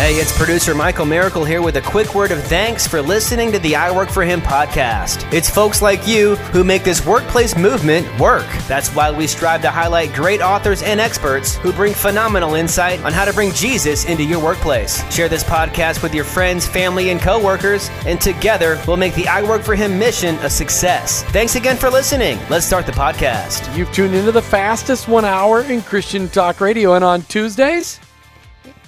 Hey, it's producer Michael Miracle here with a quick word of thanks for listening to the I Work for Him podcast. It's folks like you who make this workplace movement work. That's why we strive to highlight great authors and experts who bring phenomenal insight on how to bring Jesus into your workplace. Share this podcast with your friends, family, and coworkers, and together we'll make the I Work for Him mission a success. Thanks again for listening. Let's start the podcast. You've tuned into the fastest one hour in Christian Talk Radio, and on Tuesdays,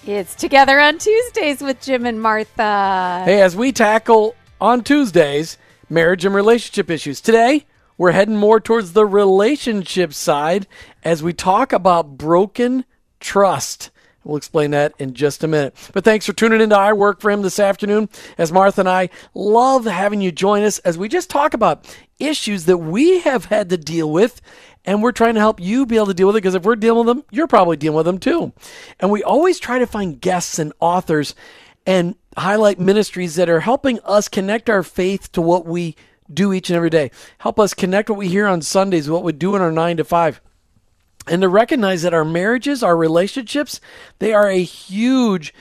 It's Together on Tuesdays with Jim and Martha. Hey, as we tackle on Tuesdays marriage and relationship issues, today we're heading more towards the relationship side as we talk about broken trust. We'll explain that in just a minute. But thanks for tuning into I Work for Him this afternoon. As Martha and I love having you join us as we just talk about issues that we have had to deal with and we're trying to help you be able to deal with it because if we're dealing with them, you're probably dealing with them too. And we always try to find guests and authors and highlight ministries that are helping us connect our faith to what we do each and every day. Help us connect what we hear on Sundays, what we do in our nine to five. And to recognize that our marriages, our relationships, they are a huge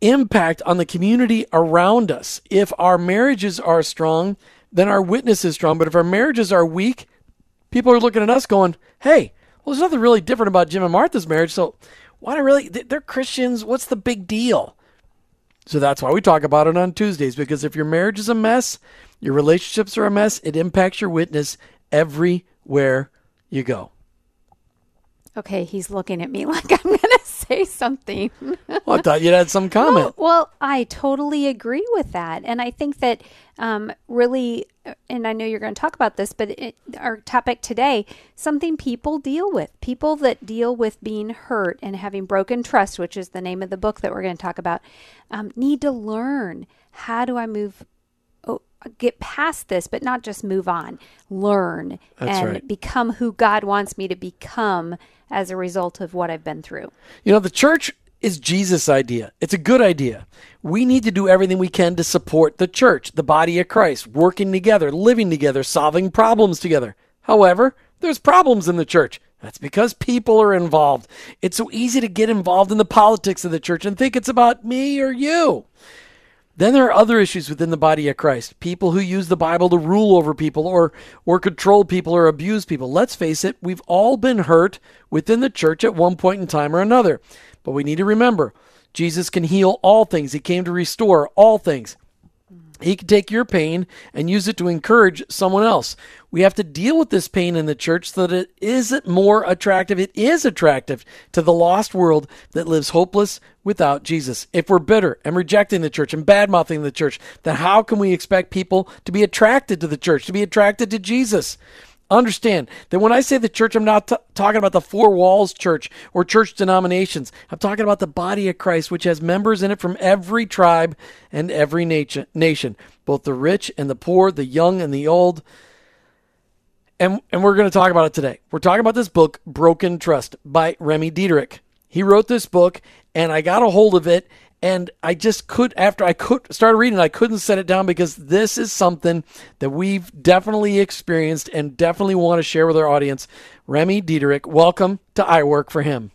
impact on the community around us. If our marriages are strong, then our witness is strong. But if our marriages are weak, people are looking at us going, hey, well, there's nothing really different about Jim and Martha's marriage. So why do really, they're Christians. What's the big deal? So that's why we talk about it on Tuesdays, because if your marriage is a mess, your relationships are a mess, it impacts your witness everywhere you go. Okay, he's looking at me like I'm going to say something. Well, I thought you'd had some comment. Well, well, I totally agree with that. And I think that um, really, and I know you're going to talk about this, but it, our topic today, something people deal with, people that deal with being hurt and having broken trust, which is the name of the book that we're going to talk about, um, need to learn how do I move oh, get past this, but not just move on, learn That's and right. become who God wants me to become as a result of what I've been through. You know, the church is Jesus' idea. It's a good idea. We need to do everything we can to support the church, the body of Christ, working together, living together, solving problems together. However, there's problems in the church. That's because people are involved. It's so easy to get involved in the politics of the church and think it's about me or you. Then there are other issues within the body of Christ. People who use the Bible to rule over people or or control people or abuse people. Let's face it, we've all been hurt within the church at one point in time or another. But we need to remember, Jesus can heal all things. He came to restore all things. He can take your pain and use it to encourage someone else. We have to deal with this pain in the church so that it isn't more attractive. It is attractive to the lost world that lives hopeless without Jesus. If we're bitter and rejecting the church and bad mouthing the church, then how can we expect people to be attracted to the church, to be attracted to Jesus? Understand that when I say the church, I'm not t- talking about the four walls church or church denominations. I'm talking about the body of Christ, which has members in it from every tribe and every nation, nation both the rich and the poor, the young and the old. And, and we're going to talk about it today. We're talking about this book, Broken Trust, by Remy Diederich. He wrote this book, and I got a hold of it, and I just could, after I could started reading, I couldn't set it down because this is something that we've definitely experienced and definitely want to share with our audience. Remy Diederich, welcome to I Work for Him.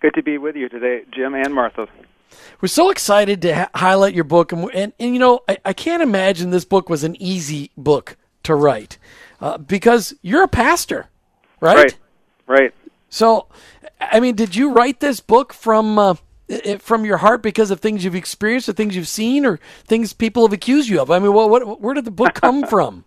Good to be with you today, Jim and Martha. We're so excited to ha- highlight your book, and, and, and you know, I, I can't imagine this book was an easy book to write uh, because you're a pastor, right? Right, right. So, I mean, did you write this book from uh, i- from your heart because of things you've experienced, or things you've seen, or things people have accused you of? I mean, what, what where did the book come from?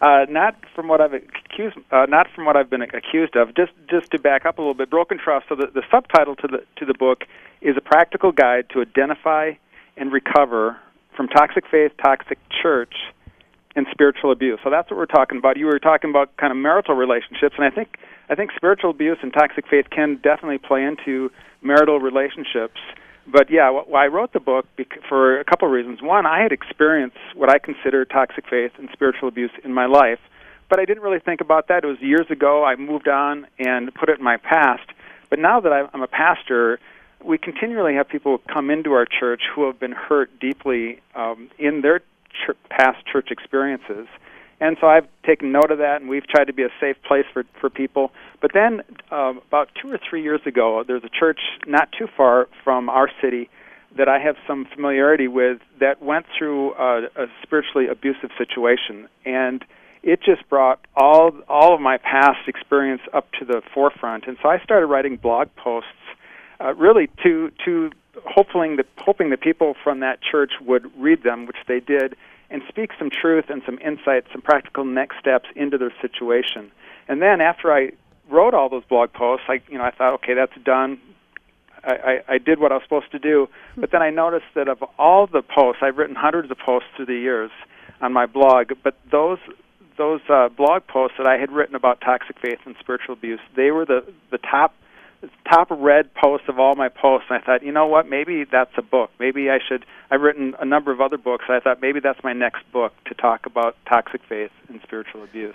Uh, not from what I've accused, uh, not from what I've been accused of. Just, just to back up a little bit, broken trust. So the, the subtitle to the to the book is a practical guide to identify and recover from toxic faith, toxic church, and spiritual abuse. So that's what we're talking about. You were talking about kind of marital relationships, and I think I think spiritual abuse and toxic faith can definitely play into marital relationships. But yeah, why I wrote the book for a couple of reasons. One, I had experienced what I consider toxic faith and spiritual abuse in my life, but I didn't really think about that. It was years ago. I moved on and put it in my past. But now that I'm a pastor, we continually have people come into our church who have been hurt deeply um, in their ch- past church experiences. And so I've taken note of that, and we've tried to be a safe place for, for people. But then, um, about two or three years ago, there's a church not too far from our city that I have some familiarity with that went through a, a spiritually abusive situation, and it just brought all all of my past experience up to the forefront. And so I started writing blog posts, uh, really to to hoping that hoping that people from that church would read them, which they did, and speak some truth and some insights, some practical next steps into their situation. And then after I wrote all those blog posts, I you know I thought, okay, that's done. I, I, I did what I was supposed to do, but then I noticed that of all the posts, I've written hundreds of posts through the years on my blog, but those those uh, blog posts that I had written about toxic faith and spiritual abuse, they were the the top top read post of all my posts. And I thought, you know what? Maybe that's a book. Maybe I should. I've written a number of other books. I thought maybe that's my next book to talk about toxic faith and spiritual abuse.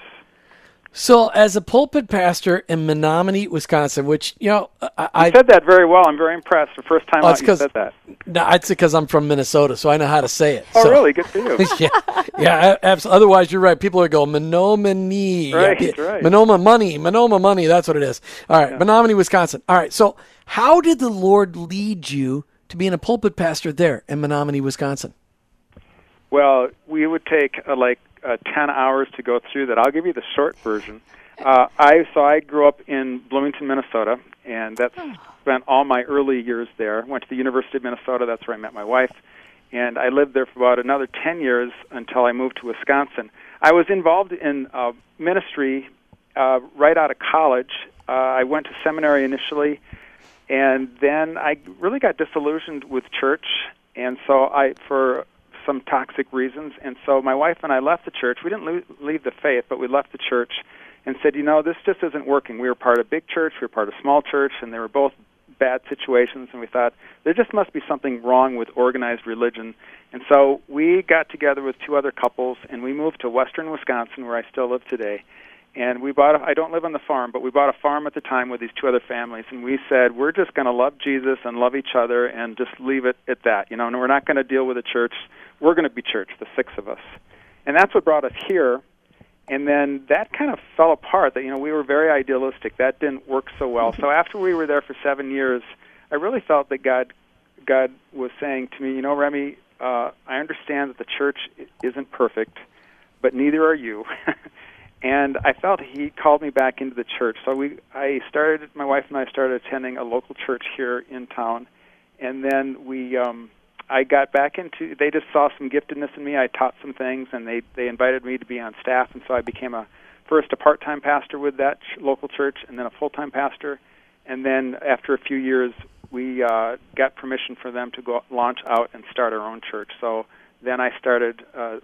So, as a pulpit pastor in Menomonie, Wisconsin, which you know, I, I said that very well. I'm very impressed. The first time oh, you said that. No, it's because I'm from Minnesota, so I know how to say it. Oh, so. really? Good for you. yeah, yeah. Absolutely. Otherwise, you're right. People are going Menomonie, right, yeah, right. Monoma money, Monoma money. That's what it is. All right, yeah. Menomonie, Wisconsin. All right. So, how did the Lord lead you to being a pulpit pastor there in Menomonie, Wisconsin? Well, we would take uh, like uh, 10 hours to go through that. I'll give you the short version. Uh, I so I grew up in Bloomington, Minnesota, and that's oh. spent all my early years there. Went to the University of Minnesota. That's where I met my wife, and I lived there for about another 10 years until I moved to Wisconsin. I was involved in uh, ministry uh, right out of college. Uh, I went to seminary initially, and then I really got disillusioned with church, and so I for some toxic reasons. And so my wife and I left the church. We didn't leave the faith, but we left the church and said, you know, this just isn't working. We were part of big church, we were part of small church, and they were both bad situations. And we thought there just must be something wrong with organized religion. And so we got together with two other couples, and we moved to western Wisconsin, where I still live today and we bought a, I don't live on the farm, but we bought a farm at the time with these two other families and we said we're just going to love Jesus and love each other and just leave it at that, you know, and we're not going to deal with the church. We're going to be church, the six of us. And that's what brought us here. And then that kind of fell apart. That you know, we were very idealistic. That didn't work so well. So after we were there for 7 years, I really felt that God God was saying to me, you know, Remy, uh, I understand that the church isn't perfect, but neither are you. and I felt he called me back into the church. So we, I started, my wife and I started attending a local church here in town, and then we, um, I got back into. They just saw some giftedness in me. I taught some things, and they they invited me to be on staff, and so I became a first a part-time pastor with that ch- local church, and then a full-time pastor, and then after a few years, we uh, got permission for them to go launch out and start our own church. So then I started uh,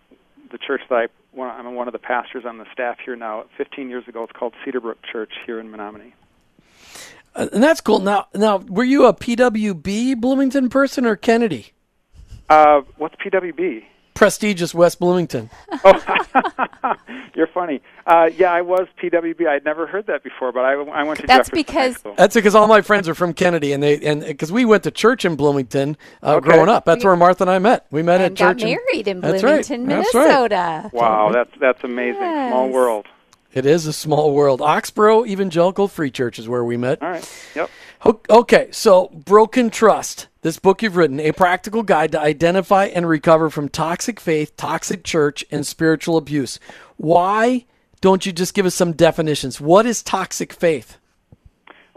the church that I one, I'm one of the pastors on the staff here now. 15 years ago, it's called Cedarbrook Church here in Menomonie. Uh, and that's cool. Now, now, were you a PWB Bloomington person or Kennedy? Uh, what's PWB? prestigious West Bloomington. oh, you're funny. Uh, yeah, I was PWB. I'd never heard that before, but I, I went to that's Jefferson because that's because all my friends are from Kennedy, and they and because we went to church in Bloomington uh, okay. growing up. That's where Martha and I met. We met and at church. Got married in, in Bloomington, that's Minnesota. Right. That's right. Wow, that's that's amazing. Yes. Small world. It is a small world. Oxboro Evangelical Free Church is where we met. All right. Yep. Okay, so Broken Trust, this book you've written, a practical guide to identify and recover from toxic faith, toxic church, and spiritual abuse. Why don't you just give us some definitions? What is toxic faith?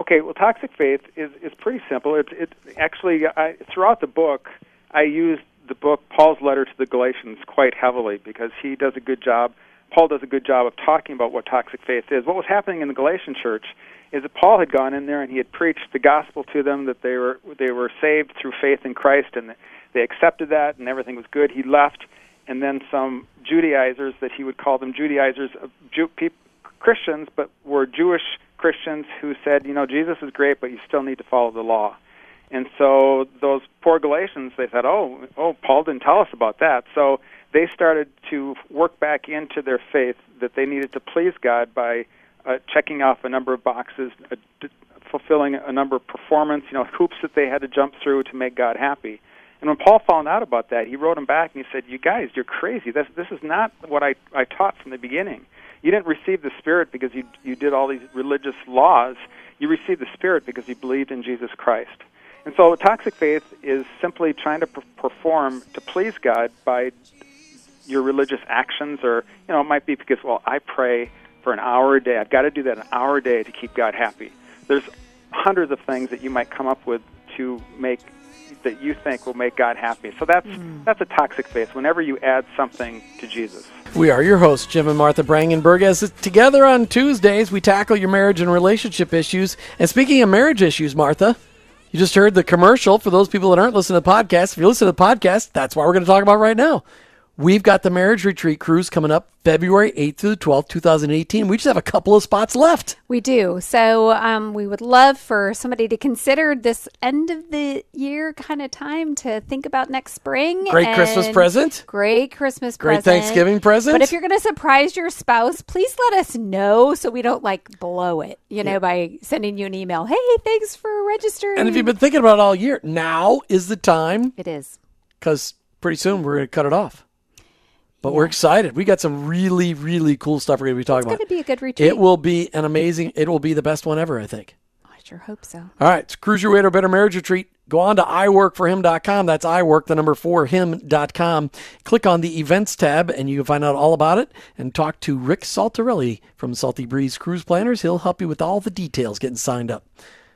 Okay, well, toxic faith is, is pretty simple. It, it actually, I, throughout the book, I use the book, Paul's letter to the Galatians, quite heavily because he does a good job. Paul does a good job of talking about what toxic faith is. What was happening in the Galatian church is that Paul had gone in there and he had preached the gospel to them that they were they were saved through faith in Christ and they accepted that and everything was good. He left, and then some Judaizers that he would call them Judaizers, Jew, people, Christians, but were Jewish Christians who said, you know, Jesus is great, but you still need to follow the law. And so those poor Galatians, they thought, oh, oh, Paul didn't tell us about that. So they started to work back into their faith that they needed to please God by uh, checking off a number of boxes, uh, d- fulfilling a number of performance, you know, hoops that they had to jump through to make God happy. And when Paul found out about that, he wrote him back and he said, "You guys, you're crazy. This this is not what I I taught from the beginning. You didn't receive the Spirit because you you did all these religious laws. You received the Spirit because you believed in Jesus Christ." And so, toxic faith is simply trying to per- perform to please God by your religious actions, or you know, it might be because well, I pray for an hour a day. I've got to do that an hour a day to keep God happy. There's hundreds of things that you might come up with to make that you think will make God happy. So that's mm. that's a toxic faith. Whenever you add something to Jesus. We are your hosts, Jim and Martha Brangenberg. As together on Tuesdays, we tackle your marriage and relationship issues. And speaking of marriage issues, Martha, you just heard the commercial. For those people that aren't listening to the podcast, if you listen to the podcast, that's what we're going to talk about right now. We've got the marriage retreat cruise coming up February 8th through the 12th, 2018. We just have a couple of spots left. We do. So um, we would love for somebody to consider this end of the year kind of time to think about next spring. Great Christmas present. Great Christmas Great present. Great Thanksgiving present. But if you're going to surprise your spouse, please let us know so we don't like blow it, you know, yeah. by sending you an email. Hey, thanks for registering. And if you've been thinking about it all year, now is the time. It is. Because pretty soon we're going to cut it off. But yeah. we're excited. We got some really, really cool stuff we're going to be talking it's about. It's going to be a good retreat. It will be an amazing. It will be the best one ever. I think. I sure hope so. All right, it's cruise your way to a better marriage retreat. Go on to iworkforhim.com. That's iwork, the number four him.com. Click on the events tab and you can find out all about it and talk to Rick Saltarelli from Salty Breeze Cruise Planners. He'll help you with all the details getting signed up.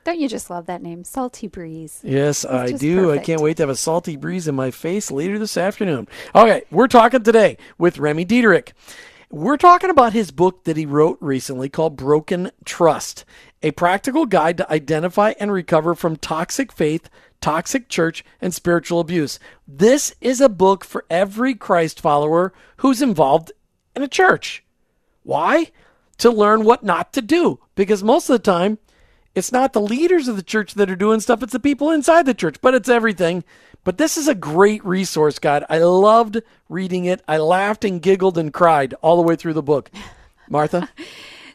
Don't you just love that name, Salty Breeze? Yes, it's I do. Perfect. I can't wait to have a salty breeze in my face later this afternoon. Okay, we're talking today with Remy Diederich. We're talking about his book that he wrote recently called Broken Trust, a practical guide to identify and recover from toxic faith, toxic church, and spiritual abuse. This is a book for every Christ follower who's involved in a church. Why? To learn what not to do. Because most of the time, it's not the leaders of the church that are doing stuff, it's the people inside the church, but it's everything. But this is a great resource, God. I loved reading it. I laughed and giggled and cried all the way through the book. Martha?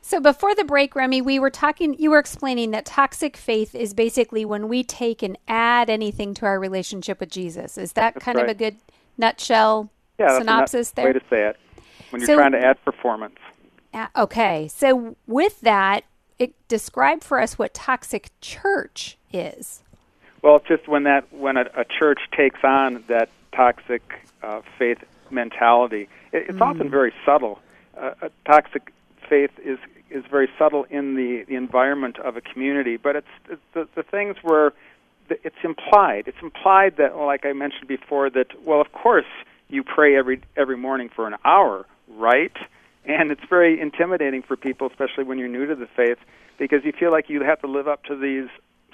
So before the break, Remy, we were talking, you were explaining that toxic faith is basically when we take and add anything to our relationship with Jesus. Is that that's kind right. of a good nutshell yeah, synopsis there? way to say it. When you're so, trying to add performance. Uh, okay. So with that, it, describe for us what toxic church is. Well, it's just when that when a, a church takes on that toxic uh, faith mentality, it, it's mm. often very subtle. Uh, a toxic faith is is very subtle in the, the environment of a community, but it's, it's the, the things where the, it's implied. It's implied that, well, like I mentioned before, that well, of course you pray every every morning for an hour, right? And it's very intimidating for people, especially when you're new to the faith, because you feel like you have to live up to these.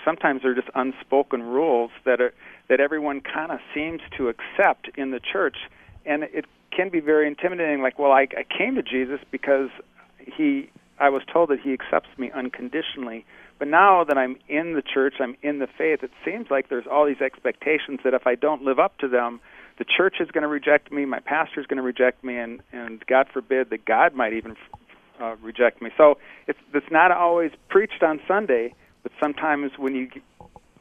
Sometimes they're just unspoken rules that are that everyone kind of seems to accept in the church, and it can be very intimidating. Like, well, I, I came to Jesus because he, I was told that he accepts me unconditionally. But now that I'm in the church, I'm in the faith. It seems like there's all these expectations that if I don't live up to them, the church is going to reject me, my pastor is going to reject me, and and God forbid that God might even uh, reject me. So it's it's not always preached on Sunday, but sometimes when you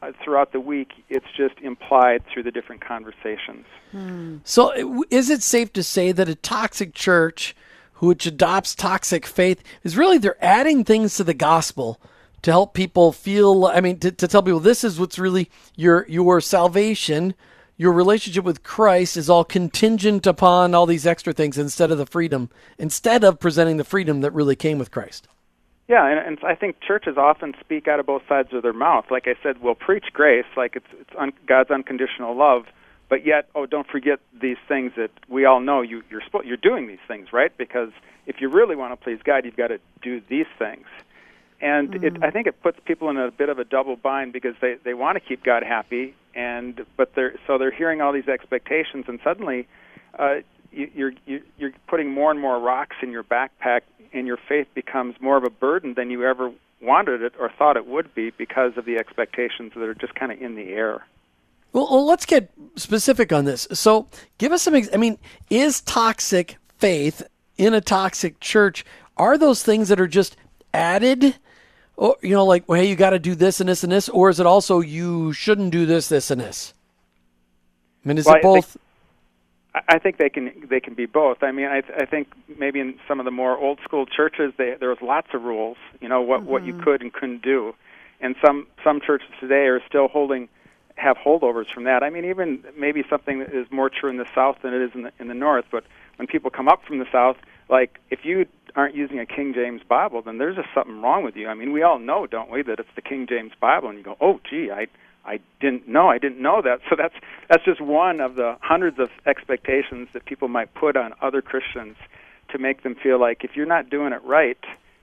uh, throughout the week, it's just implied through the different conversations. Hmm. So is it safe to say that a toxic church which adopts toxic faith is really they're adding things to the gospel to help people feel i mean to, to tell people this is what's really your your salvation your relationship with Christ is all contingent upon all these extra things instead of the freedom, instead of presenting the freedom that really came with Christ. Yeah, and, and I think churches often speak out of both sides of their mouth. Like I said, we'll preach grace, like it's, it's un, God's unconditional love, but yet, oh, don't forget these things that we all know you, you're you're doing these things, right? Because if you really want to please God, you've got to do these things. And mm-hmm. it, I think it puts people in a bit of a double bind because they they want to keep God happy, and but they're so they're hearing all these expectations, and suddenly uh, you, you're you, you're putting more and more rocks in your backpack, and your faith becomes more of a burden than you ever wanted it or thought it would be because of the expectations that are just kind of in the air. Well, well, let's get specific on this. So, give us some. Ex- I mean, is toxic faith in a toxic church? Are those things that are just added or you know, like, well, hey, you got to do this and this and this, or is it also you shouldn't do this, this and this? I mean, is well, it both? I think, I think they can they can be both. I mean, I, I think maybe in some of the more old school churches, they, there was lots of rules. You know what mm-hmm. what you mm-hmm. could and couldn't do, and some some churches today are still holding have holdovers from that. I mean, even maybe something that is more true in the South than it is in the in the North. But when people come up from the South, like if you aren't using a King James Bible, then there's just something wrong with you. I mean, we all know, don't we, that it's the King James Bible, and you go, oh, gee, I I didn't know, I didn't know that. So that's that's just one of the hundreds of expectations that people might put on other Christians to make them feel like if you're not doing it right,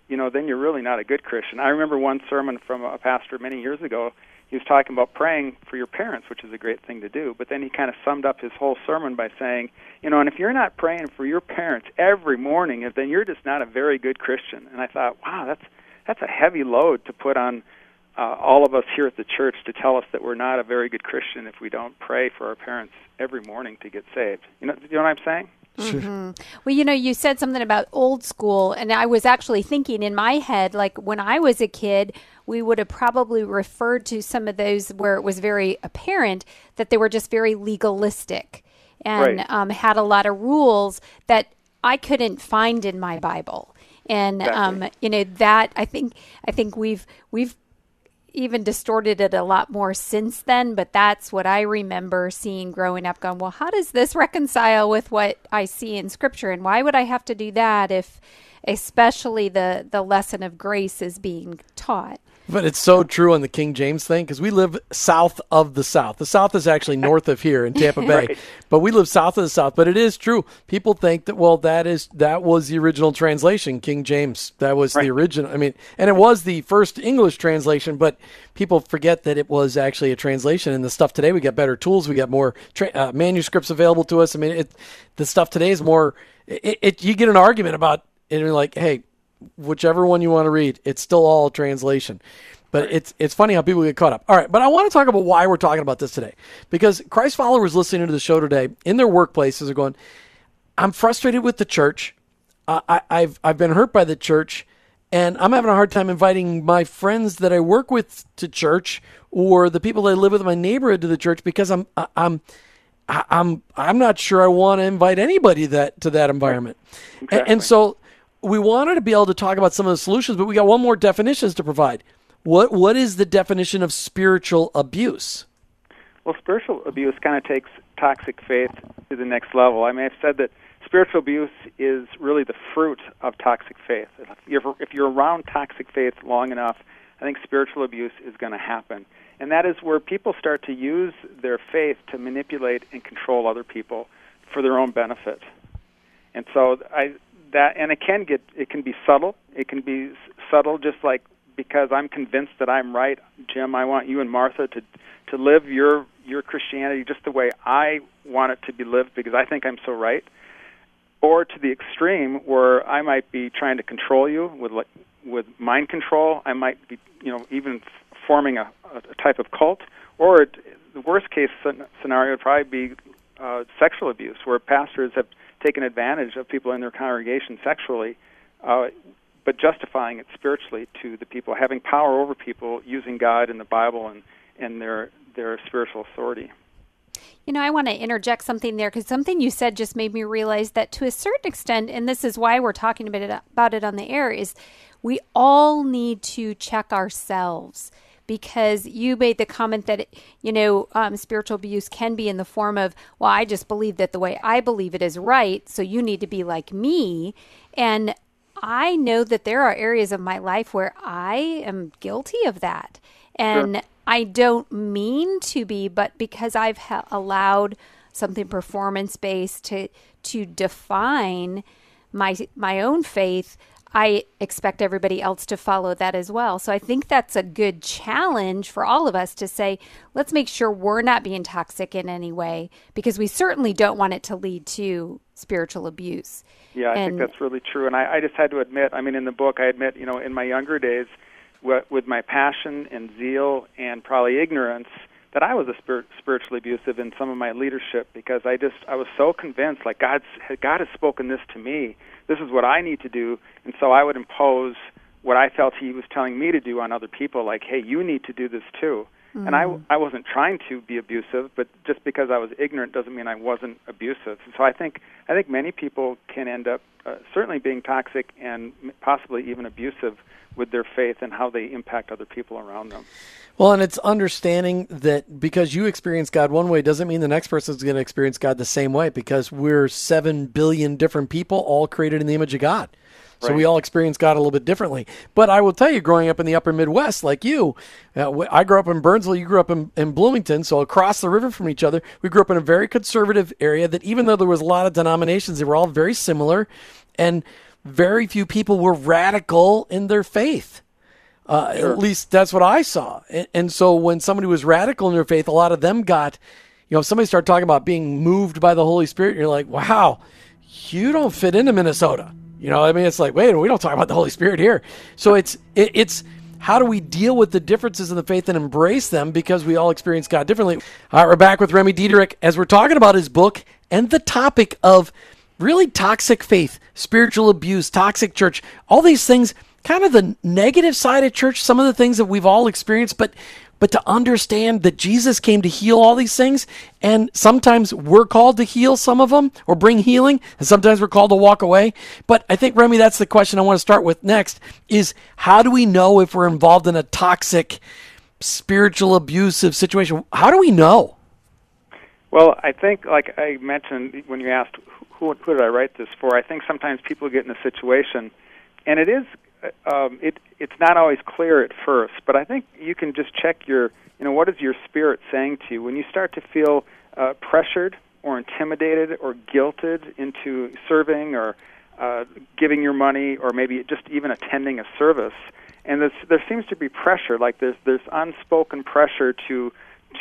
you know, then you're really not a good Christian. I remember one sermon from a pastor many years ago. He was talking about praying for your parents, which is a great thing to do. But then he kind of summed up his whole sermon by saying, you know, and if you're not praying for your parents every morning, then you're just not a very good Christian. And I thought, wow, that's that's a heavy load to put on uh, all of us here at the church to tell us that we're not a very good Christian if we don't pray for our parents every morning to get saved. You know, you know what I'm saying? Mm-hmm. Well, you know, you said something about old school, and I was actually thinking in my head, like when I was a kid, we would have probably referred to some of those where it was very apparent that they were just very legalistic and Right. um, had a lot of rules that I couldn't find in my Bible. And um, you know that I think I think we've we've even distorted it a lot more since then, but that's what I remember seeing growing up going, well, how does this reconcile with what I see in scripture and why would I have to do that if especially the the lesson of grace is being taught? But it's so true on the King James thing because we live south of the South. The South is actually north of here in Tampa Bay, Right. but we live south of the South. But it is true. People think that well, that is that was the original translation, King James. That was the original. I mean, and it was the first English translation. But people forget that it was actually a translation. And the stuff today, we got better tools. We got more tra- uh, manuscripts available to us. I mean, it the stuff today is more. It, it you get an argument about and you're like, hey, whichever one you want to read, it's still all translation. But it's it's funny how people get caught up. All right, but I want to talk about why we're talking about this today, because Christ followers listening to the show today in their workplaces are going, I'm frustrated with the church. Uh, I, I've I've been hurt by the church, and I'm having a hard time inviting my friends that I work with to church or the people that I live with in my neighborhood to the church because I'm I- I'm I'm I'm not sure I want to invite anybody that to that environment. And, and so we wanted to be able to talk about some of the solutions, but we got one more definitions to provide. What what is the definition of spiritual abuse? Well, spiritual abuse kind of takes toxic faith to the next level. I mean, I've said that spiritual abuse is really the fruit of toxic faith. If if you're around toxic faith long enough, I think spiritual abuse is going to happen. And that is where people start to use their faith to manipulate and control other people for their own benefit. And so I that and it can get it can be subtle. It can be subtle just like because I'm convinced that I'm right, Jim, I want you and Martha to to live your your Christianity just the way I want it to be lived because I think I'm so right. Or to the extreme where I might be trying to control you with like with mind control. I might be, you know, even forming a, a type of cult. Or it, the worst case scenario would probably be uh, sexual abuse, where pastors have taken advantage of people in their congregation sexually, uh, but justifying it spiritually to the people, having power over people, using God and the Bible and, and their their spiritual authority. You know, I want to interject something there because something you said just made me realize that to a certain extent, and this is why we're talking about it, about it on the air, is we all need to check ourselves because you made the comment that you know um, spiritual abuse can be in the form of well i just believe that the way i believe it is right so you need to be like me. And i know that there are areas of my life where i am guilty of that. And I don't mean to be, but because I've ha- allowed something performance based to to define my my own faith, I expect everybody else to follow that as well. So I think that's a good challenge for all of us to say, let's make sure we're not being toxic in any way because we certainly don't want it to lead to spiritual abuse. Yeah, I And- think that's really true. And I, I just had to admit, I mean, in the book, I admit, you know, in my younger days, with, with my passion and zeal and probably ignorance, that I was a spirit, spiritually abusive in some of my leadership because I just I was so convinced like God's God has spoken this to me. This is what I need to do, and so I would impose what I felt He was telling me to do on other people. Like, hey, you need to do this too. Mm. And I, I wasn't trying to be abusive, but just because I was ignorant doesn't mean I wasn't abusive. So I think I think many people can end up uh, certainly being toxic and possibly even abusive with their faith and how they impact other people around them. Well, and it's understanding that because you experience God one way doesn't mean the next person is going to experience God the same way because we're 7 billion different people all created in the image of God. So we all experience God a little bit differently. But I will tell you, growing up in the upper Midwest, like you, uh, I grew up in Burnsville, you grew up in, in Bloomington, so across the river from each other, we grew up in a very conservative area that even though there was a lot of denominations, they were all very similar. And very few people were radical in their faith. Uh, sure. At least that's what I saw. And, and, so when somebody was radical in their faith, a lot of them got, you know, if somebody started talking about being moved by the Holy Spirit, you're like, wow, you don't fit into Minnesota. You know, I mean, it's like, wait, we don't talk about the Holy Spirit here. So it's it, it's how do we deal with the differences in the faith and embrace them because we all experience God differently. All right, we're back with Remy Diederich as we're talking about his book and the topic of really toxic faith, spiritual abuse, toxic church, all these things, kind of the negative side of church, some of the things that we've all experienced, but but to understand that Jesus came to heal all these things, and sometimes we're called to heal some of them or bring healing, and sometimes we're called to walk away. But I think, Remy, that's the question I want to start with next is how do we know if we're involved in a toxic, spiritual, abusive situation? How do we know? Well, I think, like I mentioned when you asked who, who did I write this for, I think sometimes people get in a situation, and it is um, it it's not always clear at first, but I think you can just check your you know what is your spirit saying to you when you start to feel uh, pressured or intimidated or guilted into serving or uh, giving your money or maybe just even attending a service. And this, there seems to be pressure, like there's there's unspoken pressure to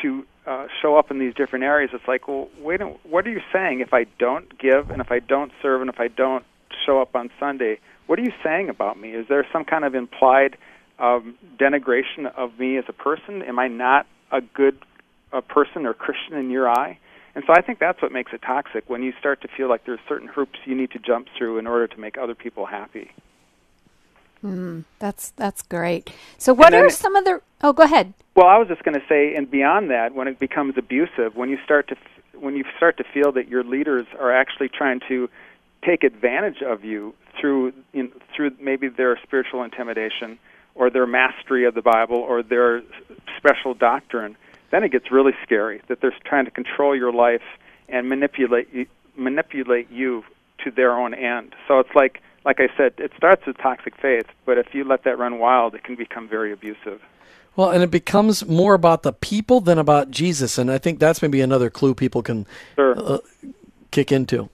to uh, show up in these different areas. It's like, well, wait, what are you saying? If I don't give and if I don't serve and if I don't show up on Sunday, what are you saying about me? Is there some kind of implied um, denigration of me as a person? Am I not a good a person or Christian in your eye? And so I think that's what makes it toxic when you start to feel like there's certain hoops you need to jump through in order to make other people happy. Mm, that's that's great. So what are some of the Oh, go ahead. Well, I was just going to say and beyond that when it becomes abusive, when you start to when you start to feel that your leaders are actually trying to take advantage of you through you know, through maybe their spiritual intimidation or their mastery of the Bible or their special doctrine, then it gets really scary that they're trying to control your life and manipulate you, manipulate you to their own end. So it's like like I said, it starts with toxic faith, but if you let that run wild, it can become very abusive. Well, and it becomes more about the people than about Jesus, and I think that's maybe another clue people can sure. uh, kick into.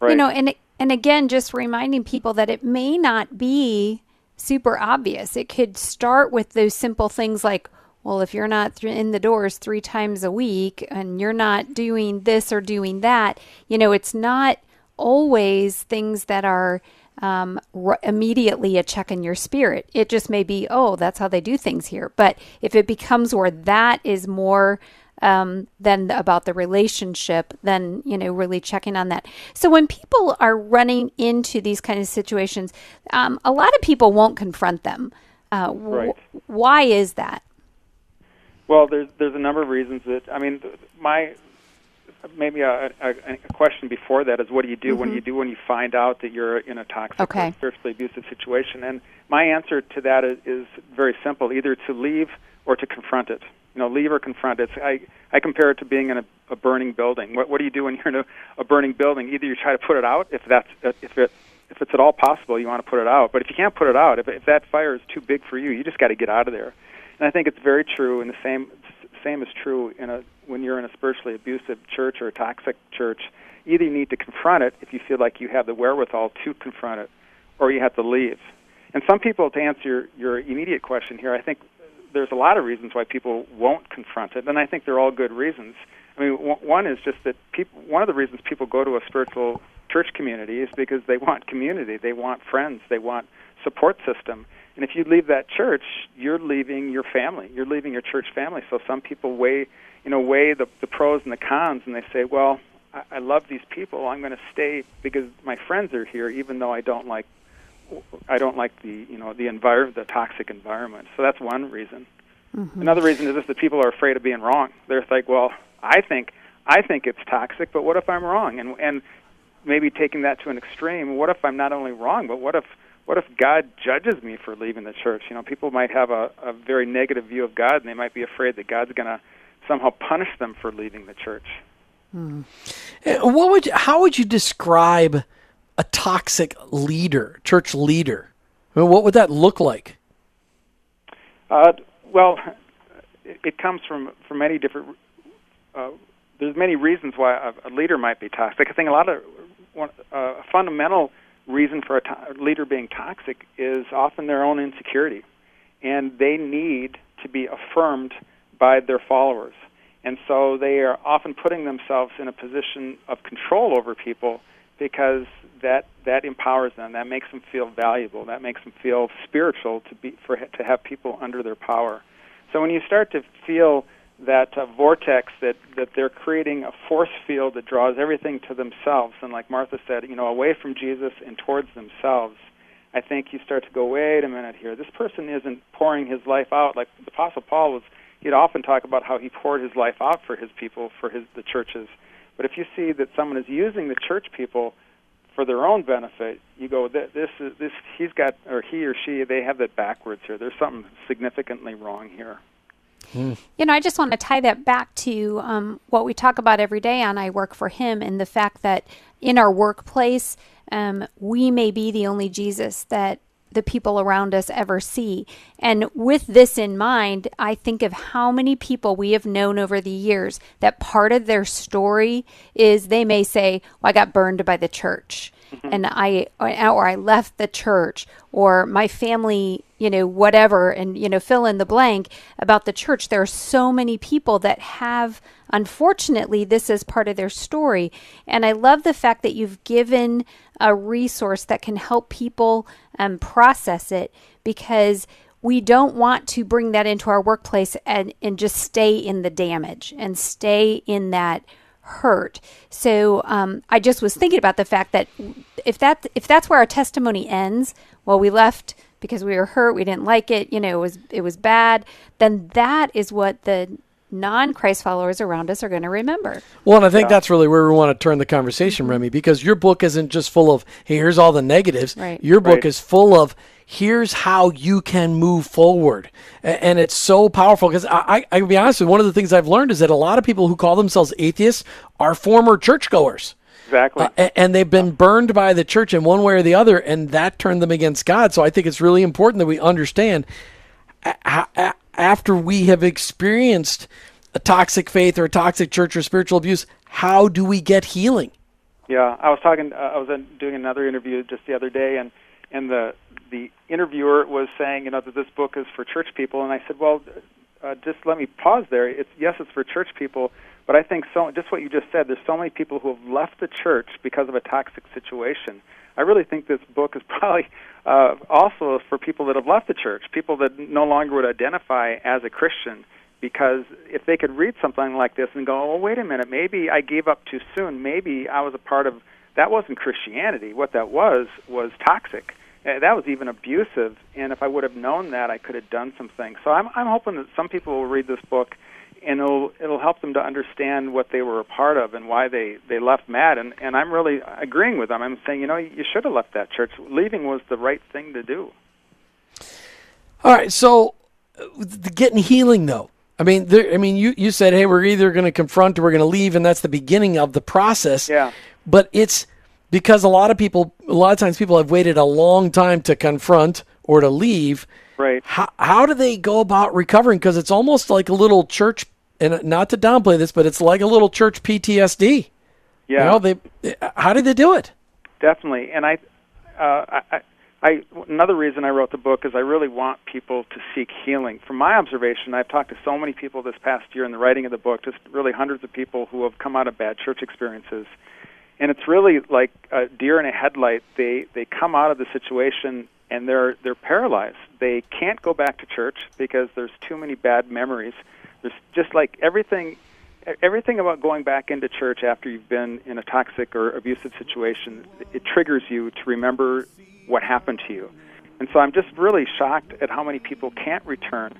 Right. You know, and it, and again, just reminding people that it may not be super obvious. It could start with those simple things like, well, if you're not in the doors three times a week and you're not doing this or doing that, you know, it's not always things that are um, r- immediately a check in your spirit. It just may be, oh, that's how they do things here. But if it becomes where that is more um, than about the relationship, then you know really checking on that. So when people are running into these kind of situations, um, a lot of people won't confront them. Uh, right. why is that? Well, there's there's a number of reasons that I mean my maybe a, a, a question before that is what do you do mm-hmm. when you do when you find out that you're in a toxic okay. or spiritually abusive situation? And my answer to that is, is very simple: either to leave or to confront it you know, leave or confront. It's I I compare it to being in a, a burning building. What what do you do when you're in a, a burning building? Either you try to put it out if that's if it if it's at all possible, you want to put it out. But if you can't put it out, if if that fire is too big for you, you just got to get out of there. And I think it's very true. And the same same is true in a when you're in a spiritually abusive church or a toxic church. Either you need to confront it if you feel like you have the wherewithal to confront it, or you have to leave. And some people, to answer your, your immediate question here, I think there's a lot of reasons why people won't confront it, and I think they're all good reasons. I mean, w- one is just that people. One of the reasons people go to a spiritual church community is because they want community, they want friends, they want support system. And if you leave that church, you're leaving your family. You're leaving your church family. So some people weigh, you know, weigh the, the pros and the cons, and they say, well, I, I love these people. I'm going to stay because my friends are here, even though I don't like I don't like the you know the environment, the toxic environment. So that's one reason. Mm-hmm. Another reason is just that people are afraid of being wrong. They're like, well, I think I think it's toxic, but what if I'm wrong? And and maybe taking that to an extreme, what if I'm not only wrong, but what if what if God judges me for leaving the church? You know, people might have a, a very negative view of God, and they might be afraid that God's going to somehow punish them for leaving the church. Hmm. What would you, how would you describe a toxic leader, church leader? I mean, what would that look like? Uh, well, it, it, comes from from many different. Uh, there's many reasons why a, a, leader might be toxic. I think a lot of one, uh, a fundamental reason for a to- leader being toxic is often their own insecurity, and they need to be affirmed by their followers. And so they are often putting themselves in a position of control over people because that that empowers them. That makes them feel valuable. That makes them feel spiritual to be for to have people under their power. So when you start to feel that uh, vortex that that they're creating a force field that draws everything to themselves, and like Martha said, you know, away from Jesus and towards themselves. I think you start to go, wait a minute here. This person isn't pouring his life out like the Apostle Paul was he'd often talk about how he poured his life out for his people, for his the churches. But if you see that someone is using the church people for their own benefit, you go, this is this he's got or he or she they have that backwards here. There's something significantly wrong here. Hmm. You know, I just want to tie that back to um, what we talk about every day on I Work for Him and the fact that in our workplace, um, we may be the only Jesus that the people around us ever see. And with this in mind, I think of how many people we have known over the years that part of their story is they may say, Well, I got burned by the church. Mm-hmm. And I, or I left the church, or my family, you know, whatever, and, you know, fill in the blank about the church. There are so many people that have, unfortunately, this is part of their story. And I love the fact that you've given a resource that can help people um, process it because we don't want to bring that into our workplace and, and just stay in the damage and stay in that hurt. So um, I just was thinking about the fact that if that if that's where our testimony ends, well, we left because we were hurt, we didn't like it, you know, it was it was bad. Then that is what the non-Christ followers around us are going to remember. Well, and I think yeah. that's really where we want to turn the conversation, mm-hmm. Remy, because your book isn't just full of hey, here's all the negatives. Right. Your book right. is full of here's how you can move forward, and it's so powerful. Because I, I, I, be honest with you, one of the things I've learned is that a lot of people who call themselves atheists are former churchgoers. Exactly. Uh, and they've been burned by the church in one way or the other, and that turned them against God. So I think it's really important that we understand uh, uh, after we have experienced a toxic faith or a toxic church or spiritual abuse, how do we get healing? Yeah, I was talking. Uh, I was doing another interview just the other day, and and the the interviewer was saying, you know, that this book is for church people, and I said, well, uh, just let me pause there. It's yes, it's for church people, but I think so. Just what you just said. There's so many people who have left the church because of a toxic situation. I really think this book is probably uh, also for people that have left the church, people that no longer would identify as a Christian because if they could read something like this and go, "Oh, wait a minute, maybe I gave up too soon. Maybe I was a part of that wasn't Christianity. What that was was toxic. Uh, that was even abusive. And if I would have known that, I could have done some things. So I'm I'm hoping that some people will read this book and it'll it'll help them to understand what they were a part of and why they they left mad and and I'm really agreeing with them. I'm saying, you know, you should have left that church. Leaving was the right thing to do. All right, so uh, getting healing though. I mean, there, I mean, you, you said, hey, we're either going to confront or we're going to leave, and that's the beginning of the process. Yeah. But it's because a lot of people, a lot of times, people have waited a long time to confront or to leave. Right. How how do they go about recovering? Because it's almost like a little church, and not to downplay this, but it's like a little church PTSD. Yeah. You know, they how did they do it? Definitely, and I, uh, I I, another reason I wrote the book is I really want people to seek healing. From my observation, I've talked to so many people this past year in the writing of the book, just really hundreds of people who have come out of bad church experiences. And it's really like a deer in a headlight. They they come out of the situation and they're they're paralyzed. They can't go back to church because there's too many bad memories. There's just like everything everything about going back into church after you've been in a toxic or abusive situation, it triggers you to remember what happened to you. And so I'm just really shocked at how many people can't return.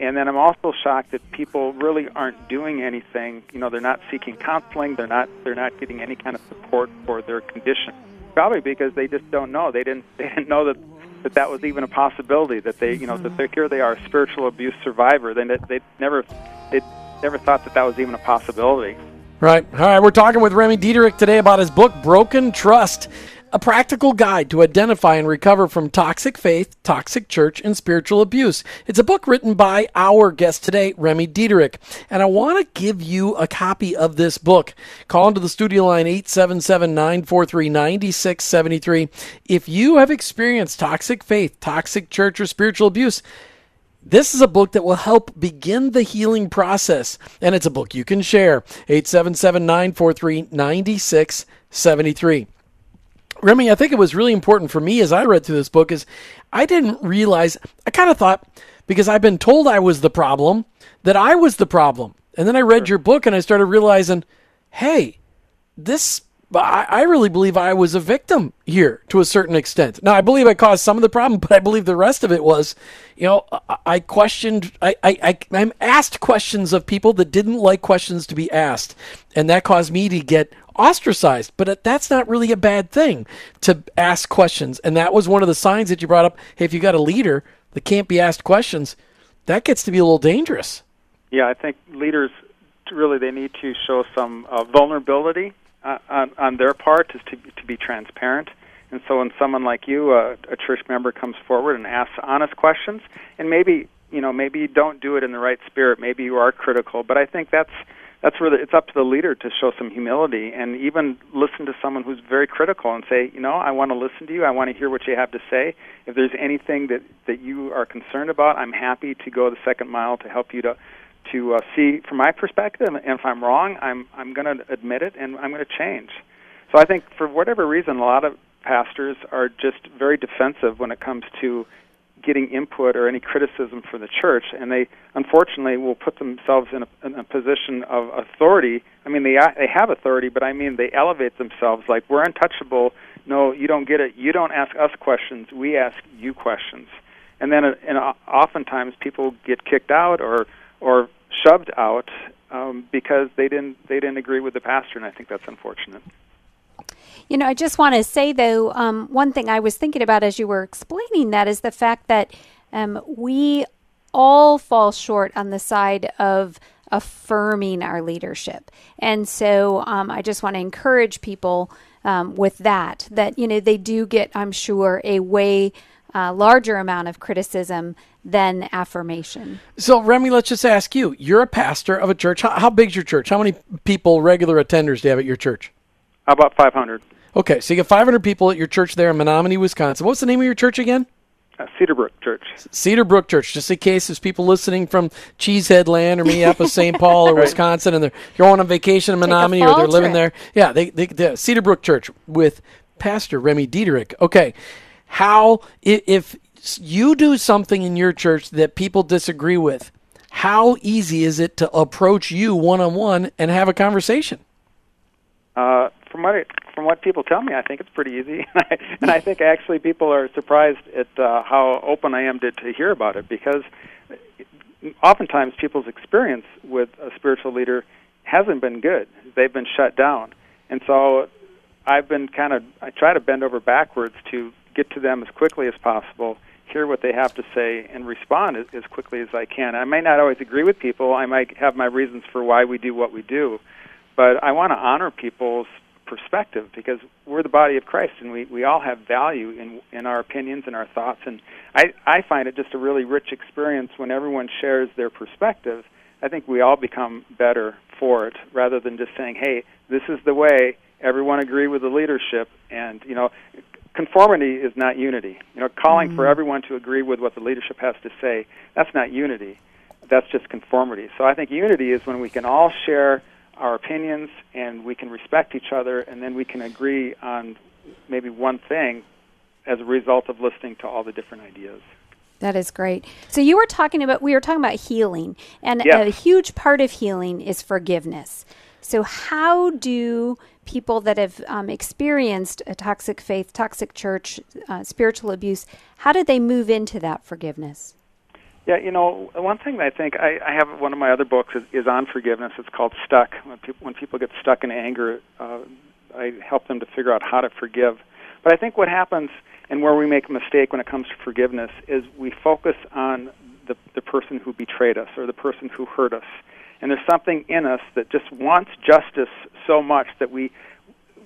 And then I'm also shocked that people really aren't doing anything. You know, they're not seeking counseling. They're not. They're not getting any kind of support for their condition. Probably because they just don't know. They didn't. They didn't know that that that was even a possibility. That they, you know, that they're, here they are, a spiritual abuse survivor. They they never they never thought that that was even a possibility. Right. All right. We're talking with Remy Diederich today about his book, Broken Trust a practical guide to identify and recover from toxic faith, toxic church, and spiritual abuse. It's a book written by our guest today, Remy Diederich. And I want to give you a copy of this book. Call into the studio line 877 943 9673. If you have experienced toxic faith, toxic church, or spiritual abuse, this is a book that will help begin the healing process, and it's a book you can share. 877 943 9673. Remy, I think it was really important for me as I read through this book is I didn't realize I kind of thought because I've been told I was the problem that I was the problem. And then I read sure. your book and I started realizing, hey, this I, I really believe I was a victim here to a certain extent. Now I believe I caused some of the problem, but I believe the rest of it was, you know, I, I questioned I, I, I I'm asked questions of people that didn't like questions to be asked. And that caused me to get ostracized. But that's not really a bad thing to ask questions. And that was one of the signs that you brought up. Hey, if you got a leader that can't be asked questions, that gets to be a little dangerous. Yeah, I think leaders really they need to show some uh, vulnerability uh, on, on their part, is to to be transparent. And so, when someone like you, uh, a church member, comes forward and asks honest questions, and maybe you know maybe you don't do it in the right spirit, maybe you are critical, but I think that's that's where the, it's up to the leader to show some humility and even listen to someone who's very critical and say, you know, I want to listen to you. I want to hear what you have to say. If there's anything that that you are concerned about, I'm happy to go the second mile to help you to to uh, see from my perspective. And if I'm wrong, I'm I'm going to admit it and I'm going to change. So I think for whatever reason, a lot of pastors are just very defensive when it comes to getting input or any criticism from the church, and they unfortunately will put themselves in a, in a position of authority. I mean, they they have authority, but I mean they elevate themselves like we're untouchable. No, you don't get it. You don't ask us questions. We ask you questions, and then uh, and oftentimes people get kicked out or or shoved out um, because they didn't they didn't agree with the pastor, and I think that's unfortunate. You know, I just want to say, though, um, one thing I was thinking about as you were explaining that is the fact that um, we all fall short on the side of affirming our leadership. And so um, I just want to encourage people um, with that, that, you know, they do get, I'm sure, a way uh, larger amount of criticism than affirmation. So, Remy, let's just ask you. You're a pastor of a church. How, how big's your church? How many people, regular attenders, do you have at your church? How About 500. Okay, so you got 500 people at your church there in Menomonie, Wisconsin. What's the name of your church again? Uh, Cedarbrook Church. Cedarbrook Church, just in case there's people listening from Cheesehead Land or Minneapolis, St. Paul, or right. Wisconsin, and they're going on vacation in Menomonie or they're living there. Yeah, they, they, they Cedarbrook Church with Pastor Remy Diederich. Okay, how if you do something in your church that people disagree with, how easy is it to approach you one on one and have a conversation? Uh, from what it, from what people tell me, I think it's pretty easy, and I think actually people are surprised at uh, how open I am to, to hear about it because oftentimes people's experience with a spiritual leader hasn't been good. They've been shut down, and so I've been kind of I try to bend over backwards to get to them as quickly as possible, hear what they have to say, and respond as, as quickly as I can. I may not always agree with people. I might have my reasons for why we do what we do, but I want to honor people's perspective because we're the body of Christ and we, we all have value in in our opinions and our thoughts and I, I find it just a really rich experience when everyone shares their perspective. I think we all become better for it rather than just saying, Hey, this is the way, everyone agree with the leadership and you know conformity is not unity. You know, calling mm-hmm. for everyone to agree with what the leadership has to say, that's not unity. That's just conformity. So I think unity is when we can all share our opinions and we can respect each other and then we can agree on maybe one thing as a result of listening to all the different ideas. That is great. So you were talking about we were talking about healing and yes. a huge part of healing is forgiveness. So how do people that have um, experienced a toxic faith, toxic church, uh, spiritual abuse, how do they move into that forgiveness? Yeah, you know, one thing I think I, I have one of my other books is, is on forgiveness. It's called Stuck. When people, when people get stuck in anger, uh, I help them to figure out how to forgive. But I think what happens and where we make a mistake when it comes to forgiveness is we focus on the, the person who betrayed us or the person who hurt us. And there's something in us that just wants justice so much that we,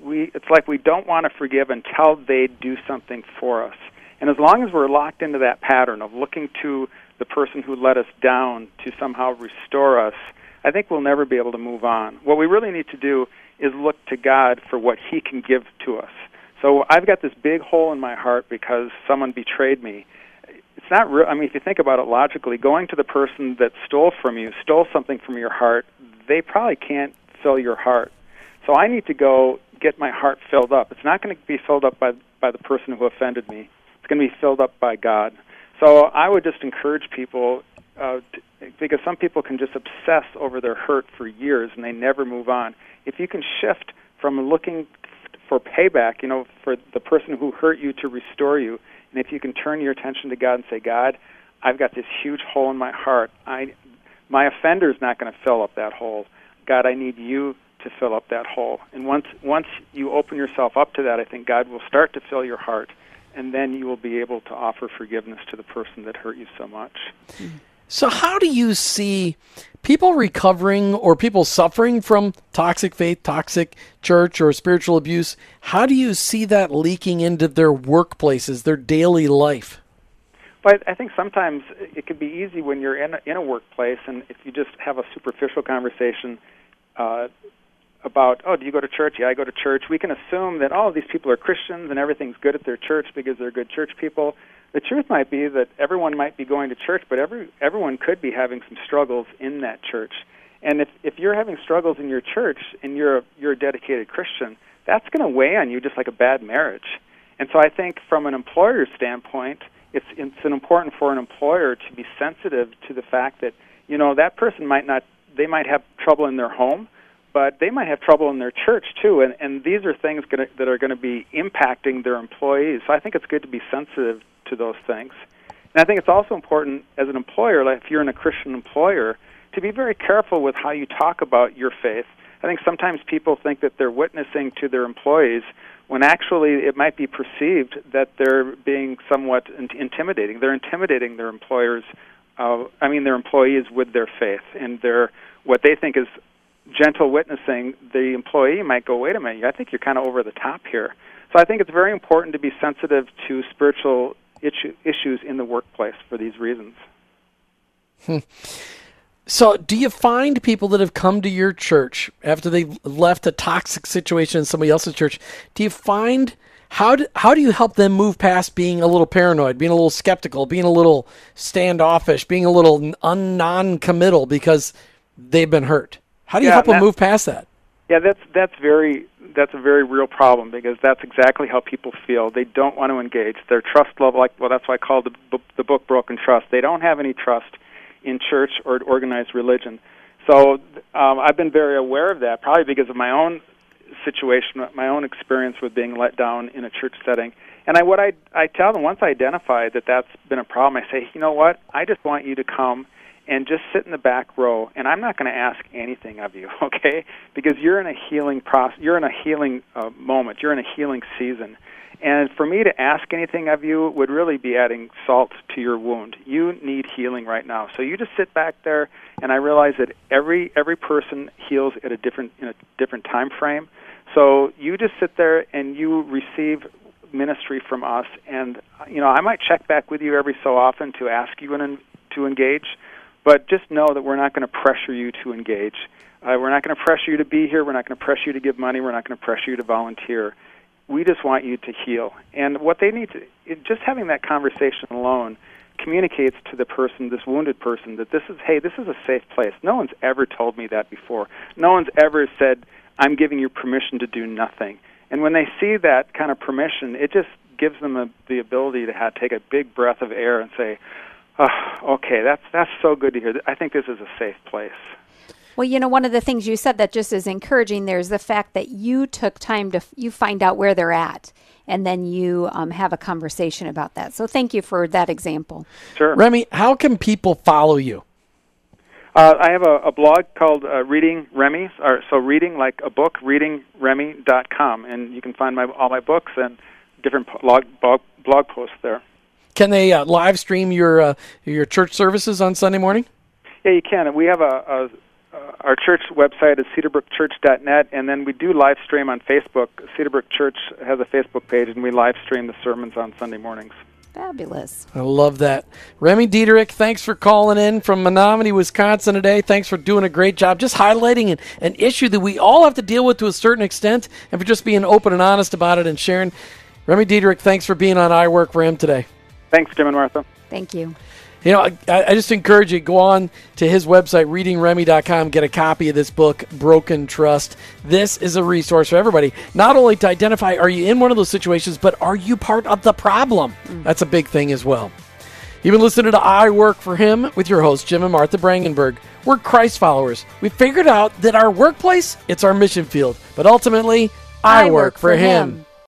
we it's like we don't want to forgive until they do something for us. And as long as we're locked into that pattern of looking to the person who let us down to somehow restore us, I think we'll never be able to move on. What we really need to do is look to God for what He can give to us. So I've got this big hole in my heart because someone betrayed me. It's not real. I mean, if you think about it logically, going to the person that stole from you, stole something from your heart, they probably can't fill your heart. So I need to go get my heart filled up. It's not going to be filled up by by the person who offended me. It's going to be filled up by God. So I would just encourage people uh, to, because some people can just obsess over their hurt for years and they never move on. If you can shift from looking for payback, you know, for the person who hurt you to restore you, and if you can turn your attention to God and say, God, I've got this huge hole in my heart. I, my offender is not going to fill up that hole. God, I need you to fill up that hole. And once once you open yourself up to that, I think God will start to fill your heart and then you will be able to offer forgiveness to the person that hurt you so much. So, how do you see people recovering or people suffering from toxic faith, toxic church, or spiritual abuse? How do you see that leaking into their workplaces, their daily life? But I think sometimes it can be easy when you're in a, in a workplace, and if you just have a superficial conversation, uh, about, oh, do you go to church? Yeah, I go to church. We can assume that, all oh, these people are Christians and everything's good at their church because they're good church people. The truth might be that everyone might be going to church, but every everyone could be having some struggles in that church. And if if you're having struggles in your church and you're a, you're a dedicated Christian, that's going to weigh on you just like a bad marriage. And so I think from an employer's standpoint, it's it's an important for an employer to be sensitive to the fact that you know that person might not they might have trouble in their home but they might have trouble in their church too, and, and these are things gonna, that are going to be impacting their employees. So I think it's good to be sensitive to those things. And I think it's also important as an employer, like if you're in a Christian employer, to be very careful with how you talk about your faith. I think sometimes people think that they're witnessing to their employees when actually it might be perceived that they're being somewhat intimidating. They're intimidating their employers, uh, I mean their employees with their faith and their what they think is gentle witnessing, the employee might go, wait a minute, I think you're kind of over the top here. So I think it's very important to be sensitive to spiritual issue, issues in the workplace for these reasons. Hmm. So, do you find people that have come to your church after they left a toxic situation in somebody else's church? Do you find how do, how do you help them move past being a little paranoid, being a little skeptical, being a little standoffish, being a little un- non-committal because they've been hurt? How do you yeah, help them move past that? Yeah, that's that's very that's a very real problem because that's exactly how people feel. They don't want to engage. Their trust level, like well, that's why I called the the book "Broken Trust." They don't have any trust in church or organized religion. So um, I've been very aware of that, probably because of my own situation, my own experience with being let down in a church setting. And I, what I, I tell them once I identify that that's been a problem, I say, you know what? I just want you to come and just sit in the back row and i'm not going to ask anything of you okay? Because you're in a healing process you're in a healing uh, moment you're in a healing season. And for me to ask anything of you would really be adding salt to your wound. You need healing right now. So you just sit back there and i realize that every every person heals at a different in a different time frame. So you just sit there and you receive ministry from us. And you know i might check back with you every so often to ask you an, to engage but just know that we're not going to pressure you to engage. Uh, we're not going to pressure you to be here. We're not going to pressure you to give money. We're not going to pressure you to volunteer. We just want you to heal. And what they need to, it, just having that conversation alone communicates to the person, this wounded person, that this is, hey, this is a safe place. No one's ever told me that before. No one's ever said, I'm giving you permission to do nothing. And when they see that kind of permission, it just gives them a, the ability to have, take a big breath of air and say, Oh, okay, that's that's so good to hear. I think this is a safe place. Well, you know, one of the things you said that just is encouraging there is the fact that you took time to you find out where they're at and then you um, have a conversation about that. So thank you for that example. Sure. Remy, how can people follow you? Uh, I have a, a blog called uh, Reading Remy, or so reading like a book, readingremy.com, and you can find my all my books and different blog blog, blog posts there. Can they uh, live stream your uh, your church services on Sunday morning? Yeah, you can. We have a, a uh, our church website is cedarbrookchurch.net, and then we do live stream on Facebook. Cedarbrook Church has a Facebook page, and we live stream the sermons on Sunday mornings. Fabulous. I love that. Remy Diederich, thanks for calling in from Menomonie, Wisconsin today. Thanks for doing a great job just highlighting an, an issue that we all have to deal with to a certain extent and for just being open and honest about it and sharing. Remy Diederich, thanks for being on I Work for Him today. Thanks, Jim and Martha. Thank you. You know, I, I just encourage you go on to his website, readingremy.com, get a copy of this book, Broken Trust. This is a resource for everybody, not only to identify are you in one of those situations, but are you part of the problem? Mm. That's a big thing as well. You've been listening to I Work for Him with your hosts, Jim and Martha Brangenberg. We're Christ followers. We figured out that our workplace, it's our mission field, but ultimately, I, I work, work, for, him. him.